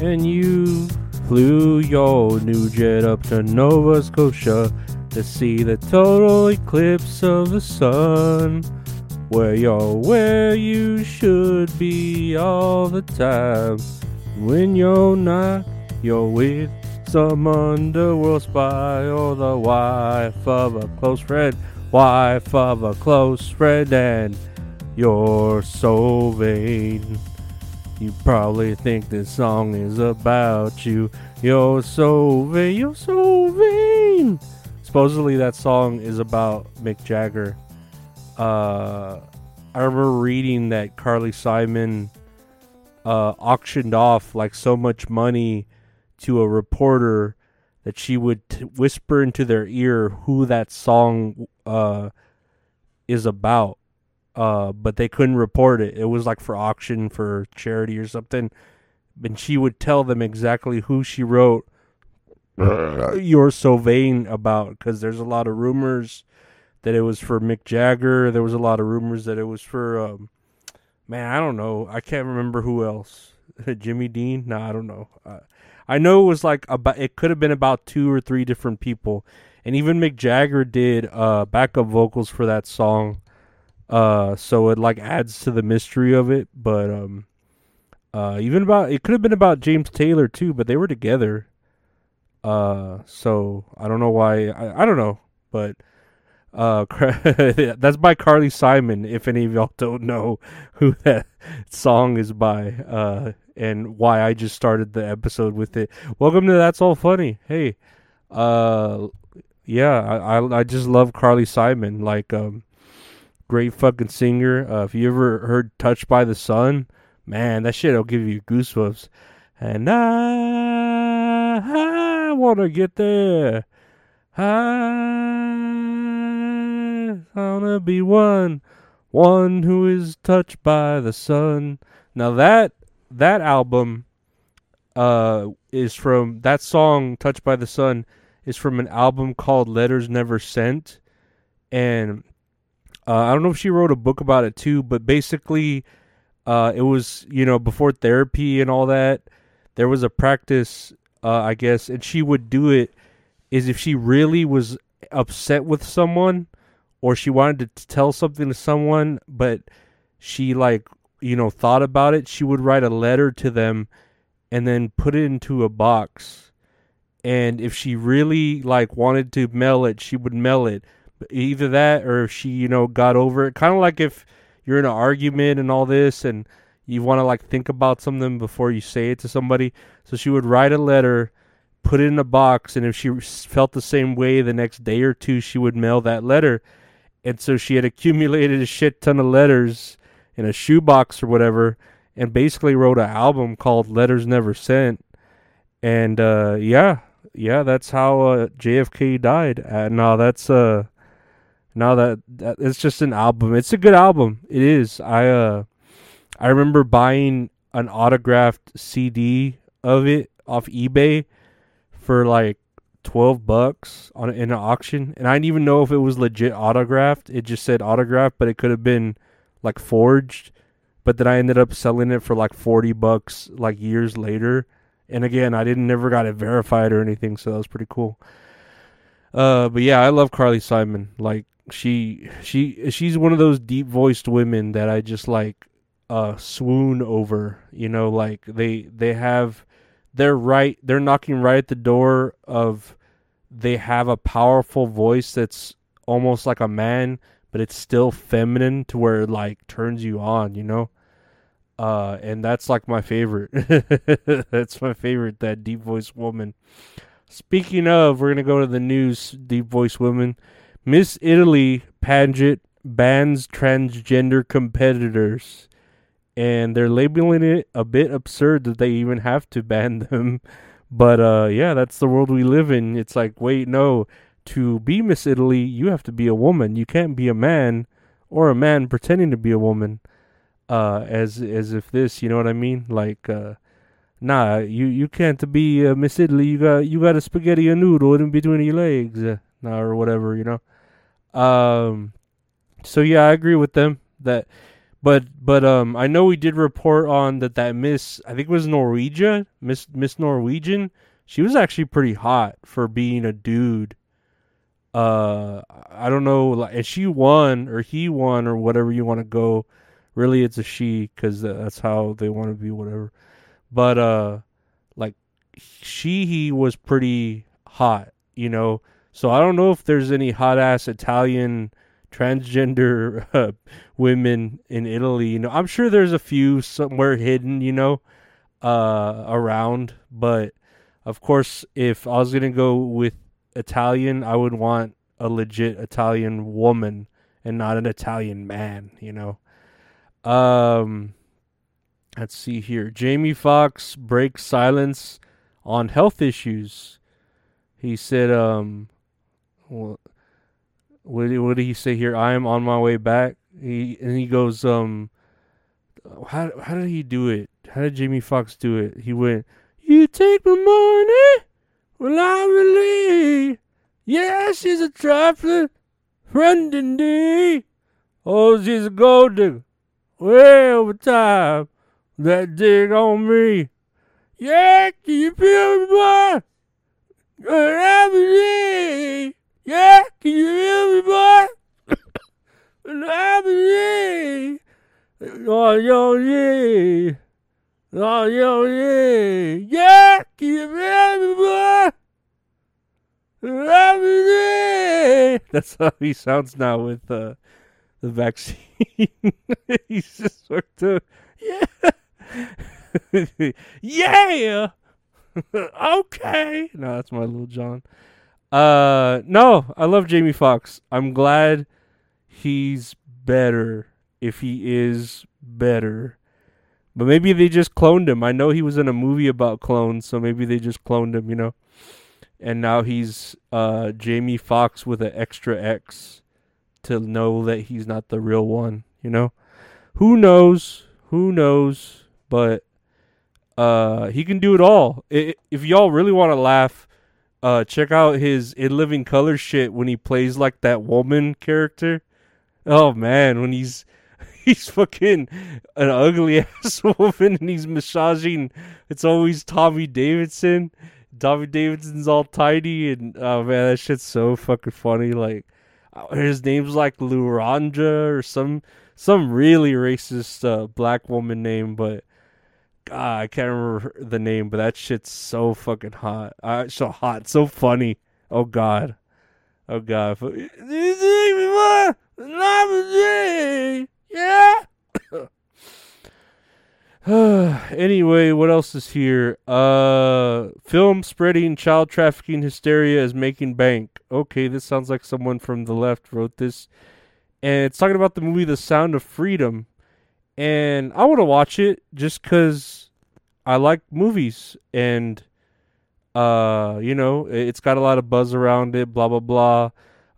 And you flew your new jet up to Nova Scotia to see the total eclipse of the sun. Where you're where you should be all the time. When you're not, you're with some underworld spy or the wife of a close friend, wife of a close friend, and you're so vain. You probably think this song is about you. You're so vain, you're so vain. Supposedly that song is about Mick Jagger. Uh, I remember reading that Carly Simon uh, auctioned off like so much money to a reporter that she would t- whisper into their ear who that song uh, is about uh, but they couldn't report it. It was like for auction for charity or something. And she would tell them exactly who she wrote "You're So Vain" about because there's a lot of rumors that it was for Mick Jagger. There was a lot of rumors that it was for um, man, I don't know. I can't remember who else. Jimmy Dean? No, I don't know. Uh, I know it was like about. It could have been about two or three different people, and even Mick Jagger did uh backup vocals for that song. Uh, so it like adds to the mystery of it. But um, uh, even about it could have been about James Taylor too, but they were together. Uh, so I don't know why. I, I don't know, but uh, that's by Carly Simon. If any of y'all don't know who that song is by, uh, and why I just started the episode with it. Welcome to That's All Funny. Hey, uh, yeah, I I, I just love Carly Simon. Like um great fucking singer. Uh, if you ever heard "Touched by the Sun," man, that shit'll give you goosebumps. And I, I wanna get there. I wanna be one, one who is touched by the sun. Now that that album, uh, is from that song "Touched by the Sun" is from an album called "Letters Never Sent," and uh, I don't know if she wrote a book about it too, but basically, uh, it was you know before therapy and all that. There was a practice, uh, I guess, and she would do it. Is if she really was upset with someone, or she wanted to tell something to someone, but she like you know thought about it, she would write a letter to them, and then put it into a box. And if she really like wanted to mail it, she would mail it either that or if she you know got over it. Kind of like if you're in an argument and all this and you want to like think about something before you say it to somebody. So she would write a letter put it in a box and if she felt the same way the next day or two she would mail that letter. And so she had accumulated a shit ton of letters in a shoebox or whatever and basically wrote an album called letters never sent. And uh yeah yeah that's how uh, jfk died. Uh, no that's uh now that, that it's just an album. It's a good album. It is. I uh I remember buying an autographed CD of it off eBay for like 12 bucks on in an auction and I didn't even know if it was legit autographed. It just said autographed, but it could have been like forged. But then I ended up selling it for like 40 bucks like years later. And again, I didn't never got it verified or anything, so that was pretty cool. Uh but yeah, I love Carly Simon. Like she she she's one of those deep voiced women that I just like uh swoon over. You know, like they they have they're right they're knocking right at the door of they have a powerful voice that's almost like a man, but it's still feminine to where it like turns you on, you know? Uh, and that's like my favorite. that's my favorite. That deep voice woman. Speaking of, we're gonna go to the news. Deep voice woman, Miss Italy pageant bans transgender competitors, and they're labeling it a bit absurd that they even have to ban them. But uh, yeah, that's the world we live in. It's like, wait, no, to be Miss Italy, you have to be a woman. You can't be a man or a man pretending to be a woman. Uh, as as if this, you know what I mean? Like, uh, nah, you you can't be uh, Miss Italy. You got you got a spaghetti and noodle in between your legs, nah, or whatever, you know. Um, so yeah, I agree with them that, but but um, I know we did report on that that Miss I think it was Norwegian Miss Miss Norwegian. She was actually pretty hot for being a dude. Uh, I don't know, like, and she won or he won or whatever you want to go. Really, it's a she because that's how they want to be, whatever. But uh, like she he was pretty hot, you know. So I don't know if there's any hot ass Italian transgender uh, women in Italy. You know, I'm sure there's a few somewhere hidden, you know, uh, around. But of course, if I was gonna go with Italian, I would want a legit Italian woman and not an Italian man. You know. Um, let's see here. Jamie Foxx breaks silence on health issues. He said, um, what, what did he say here? I am on my way back. He and he goes, um, how how did he do it? How did Jamie Foxx do it? He went, "You take my money, well I believe, yeah, she's a trifling friend indeed. Oh, she's a gold digger, way over time. That dig on me, yeah, can you feel me, boy? Well, I believe." Yeah, can you hear me, boy? Happy Oh, yo, yeah. Oh, yo, yeah. Yeah, can you hear me, boy? Happy That's how he sounds now with uh, the vaccine. He's just sort of, yeah. yeah. okay. No, that's my little John. Uh, no, I love Jamie Foxx. I'm glad he's better if he is better. But maybe they just cloned him. I know he was in a movie about clones, so maybe they just cloned him, you know. And now he's uh Jamie Fox with an extra X to know that he's not the real one, you know. Who knows? Who knows? But uh he can do it all. If y'all really want to laugh, uh check out his in living color shit when he plays like that woman character. Oh man when he's he's fucking an ugly ass woman and he's massaging it's always tommy davidson. Tommy davidson's all tiny and oh man that shit's so fucking funny like uh, his name's like luranja or some some really racist uh, black woman name but God, I can't remember the name, but that shit's so fucking hot. Uh, so hot, so funny. Oh God, oh God. Yeah. anyway, what else is here? Uh, film spreading child trafficking hysteria is making bank. Okay, this sounds like someone from the left wrote this, and it's talking about the movie The Sound of Freedom and I want to watch it just because I like movies and uh you know it's got a lot of buzz around it blah blah blah.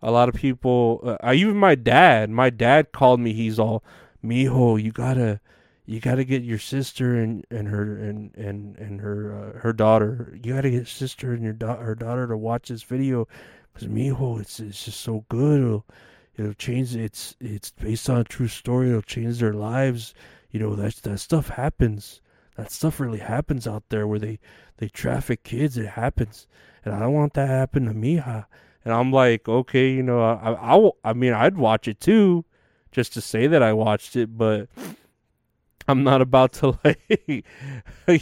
A lot of people uh, even my dad my dad called me he's all mijo you gotta you gotta get your sister and and her and and and her uh, her daughter you gotta get sister and your da- her daughter to watch this video because mijo it's it's just so good. it'll it'll change it's it's based on a true story it'll change their lives. You know that that stuff happens. That stuff really happens out there where they they traffic kids it happens. And i don't want that to happen to me ha. and i'm like okay you know I, I, I mean i'd watch it too just to say that i watched it but i'm not about to like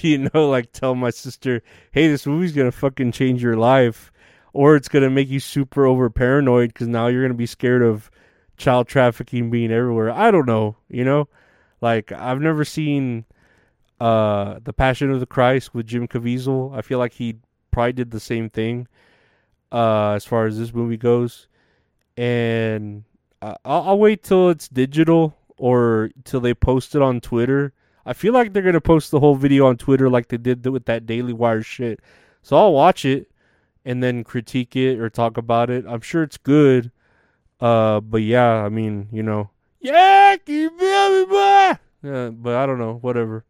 you know like tell my sister hey this movie's gonna fucking change your life or it's gonna make you super over paranoid because now you're gonna be scared of child trafficking being everywhere. I don't know, you know. Like I've never seen uh the Passion of the Christ with Jim Caviezel. I feel like he probably did the same thing uh as far as this movie goes. And I'll, I'll wait till it's digital or till they post it on Twitter. I feel like they're gonna post the whole video on Twitter like they did with that Daily Wire shit. So I'll watch it and then critique it or talk about it. I'm sure it's good. Uh, but yeah, I mean, you know, yeah, feel me? Yeah, but I don't know, whatever.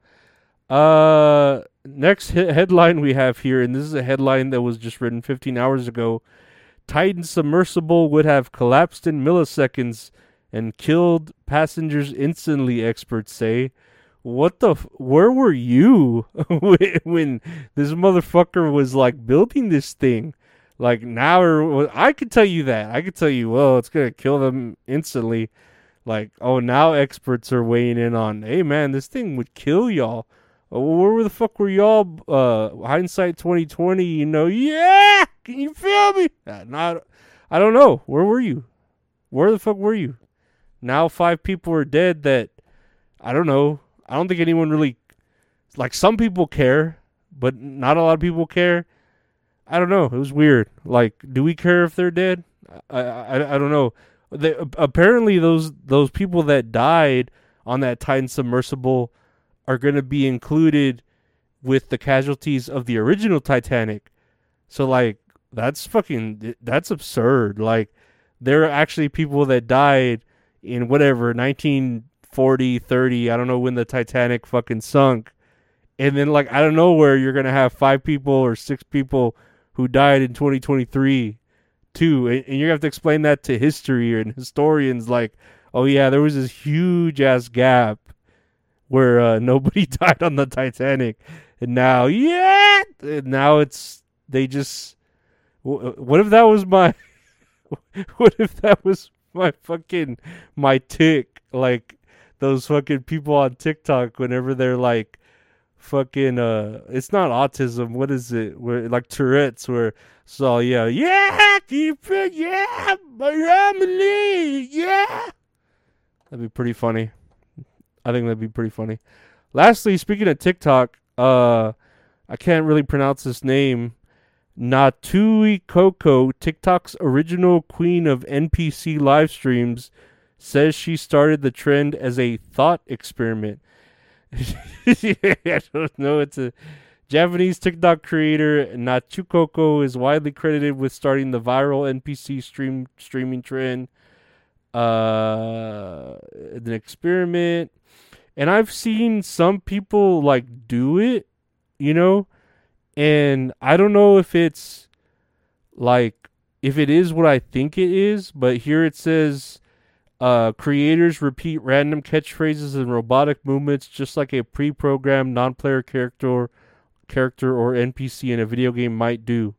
Uh, next he- headline we have here, and this is a headline that was just written 15 hours ago. Titan submersible would have collapsed in milliseconds and killed passengers instantly. Experts say. What the? F- where were you when this motherfucker was like building this thing? Like now, or I could tell you that. I could tell you, well, it's gonna kill them instantly. Like, oh, now experts are weighing in on, hey man, this thing would kill y'all. Oh, where the fuck were y'all? Uh, hindsight twenty twenty. You know, yeah. Can you feel me? Uh, not. I don't know. Where were you? Where the fuck were you? Now five people are dead. That I don't know. I don't think anyone really like some people care, but not a lot of people care. I don't know. It was weird. Like, do we care if they're dead? I I, I don't know. They, apparently, those those people that died on that Titan submersible are going to be included with the casualties of the original Titanic. So, like, that's fucking that's absurd. Like, there are actually people that died in whatever 1940, 30. I don't know when the Titanic fucking sunk. And then, like, I don't know where you're going to have five people or six people who died in 2023 too and, and, you're gonna have to explain that to history and historians like oh yeah there was this huge ass gap where uh, nobody died on the titanic and now yeah and now it's they just what if that was my what if that was my fucking my tick like those fucking people on tiktok whenever they're like fucking uh it's not autism what is it? Where like tourette's where so yeah yeah keep it yeah my family yeah. That'd be pretty funny. I think that'd be pretty funny. Lastly speaking of tiktok uh i can't really pronounce this name. Natuecoco tiktok's original queen of npc live streams says she started the trend as a thought experiment I don't know. It's a Japanese TikTok creator. Nachukoko is widely credited with starting the viral NPC stream streaming trend. Uh, an experiment, and I've seen some people like do it, you know, and I don't know if it's like if it is what I think it is, but here it says uh, creators repeat random catchphrases and robotic movements just like a pre-programmed non-player character character or NPC in a video game might do.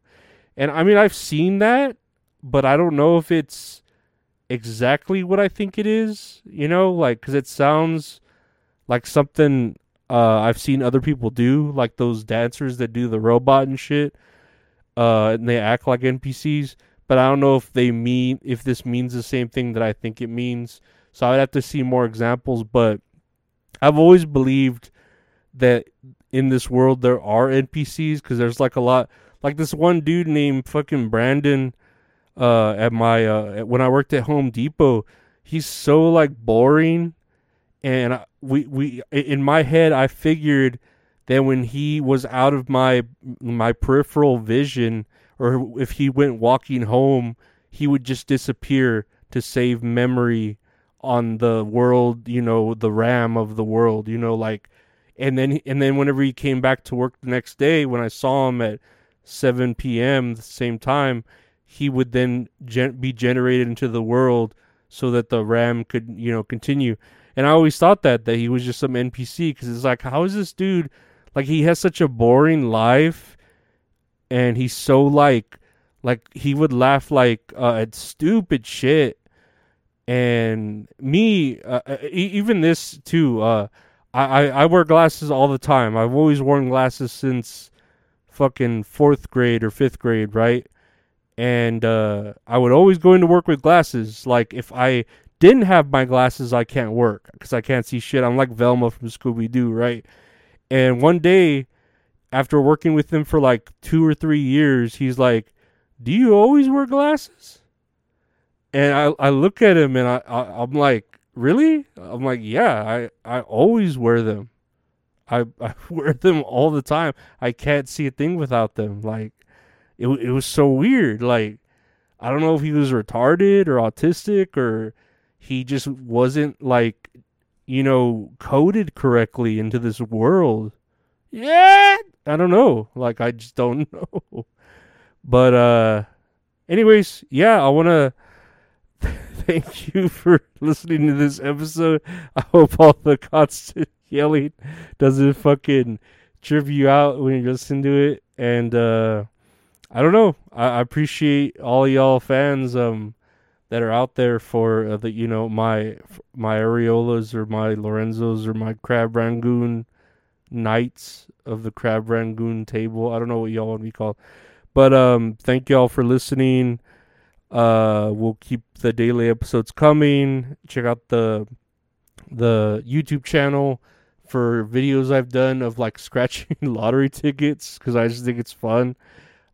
And I mean I've seen that, but I don't know if it's exactly what I think it is, you know, like cuz it sounds like something uh, I've seen other people do, like those dancers that do the robot and shit. Uh, and they act like NPCs but I don't know if they mean if this means the same thing that I think it means. So I'd have to see more examples, but I've always believed that in this world there are NPCs because there's like a lot like this one dude named fucking Brandon uh at my uh when I worked at Home Depot he's so like boring and I, we we in my head I figured that when he was out of my my peripheral vision or if he went walking home, he would just disappear to save memory on the world, you know, the RAM of the world, you know, like and then and then whenever he came back to work the next day when I saw him at 7 p.m. the same time, he would then gen- be generated into the world so that the RAM could, you know, continue. And I always thought that that he was just some NPC because it's like, how is this dude like he has such a boring life and he's so like like he would laugh like uh, at stupid shit and me uh, uh even this too uh I, I wear glasses all the time i've always worn glasses since fucking fourth grade or fifth grade right and uh i would always go into work with glasses like if i didn't have my glasses, I can't work because I can't see shit. I'm like Velma from Scooby Doo, right? And one day, after working with him for like two or three years, he's like, "Do you always wear glasses?" And I I look at him and I, I I'm like, "Really?" I'm like, "Yeah, I I always wear them. I I wear them all the time. I can't see a thing without them. Like, it it was so weird. Like, I don't know if he was retarded or autistic or he just wasn't like you know coded correctly into this world yeah i don't know. Like i just don't know. But uh anyways yeah i want to thank you for listening to this episode. I hope all the constant yelling doesn't fucking trip you out when you listen to it. And uh i don't know. I, I appreciate all y'all fans um that are out there for uh, the you know my my areolas or my Lorenzos or my crab rangoon knights of the crab rangoon table. I don't know what y'all want to be called, but um, thank y'all for listening. Uh, we'll keep the daily episodes coming. Check out the the YouTube channel for videos I've done of like scratching lottery tickets because I just think it's fun.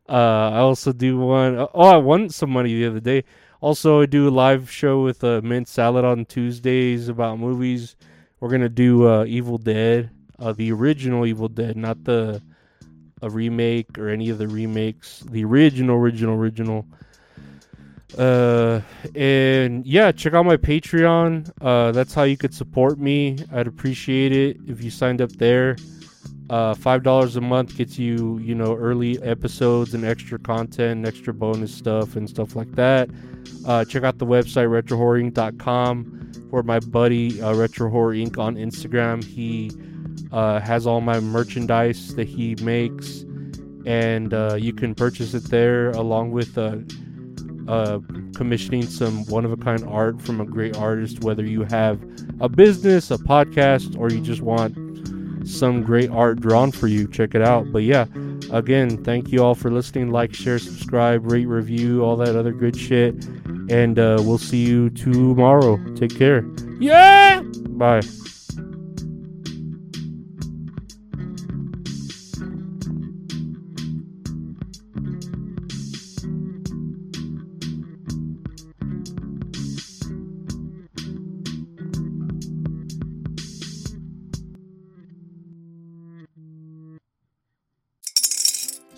Uh, I also do one. Oh, I won some money the other day. Also, I do a live show with uh, Mint Salad on Tuesdays about movies. We're gonna do uh, Evil Dead, uh, the original Evil Dead, not the a remake or any of the remakes. The original, original, original. Uh, and yeah, check out my Patreon. Uh, that's how you could support me. I'd appreciate it if you signed up there. Uh, five dollars a month gets you, you know, early episodes and extra content, and extra bonus stuff and stuff like that. Uh, check out the website retrohorrorinc.com for my buddy uh, Retro Horror Inc. on Instagram. He uh, has all my merchandise that he makes, and uh, you can purchase it there along with uh, uh, commissioning some one of a kind art from a great artist. Whether you have a business, a podcast, or you just want some great art drawn for you, check it out. But yeah, again, thank you all for listening. Like, share, subscribe, rate, review, all that other good shit. And uh, we'll see you tomorrow. Take care. Yeah! Bye.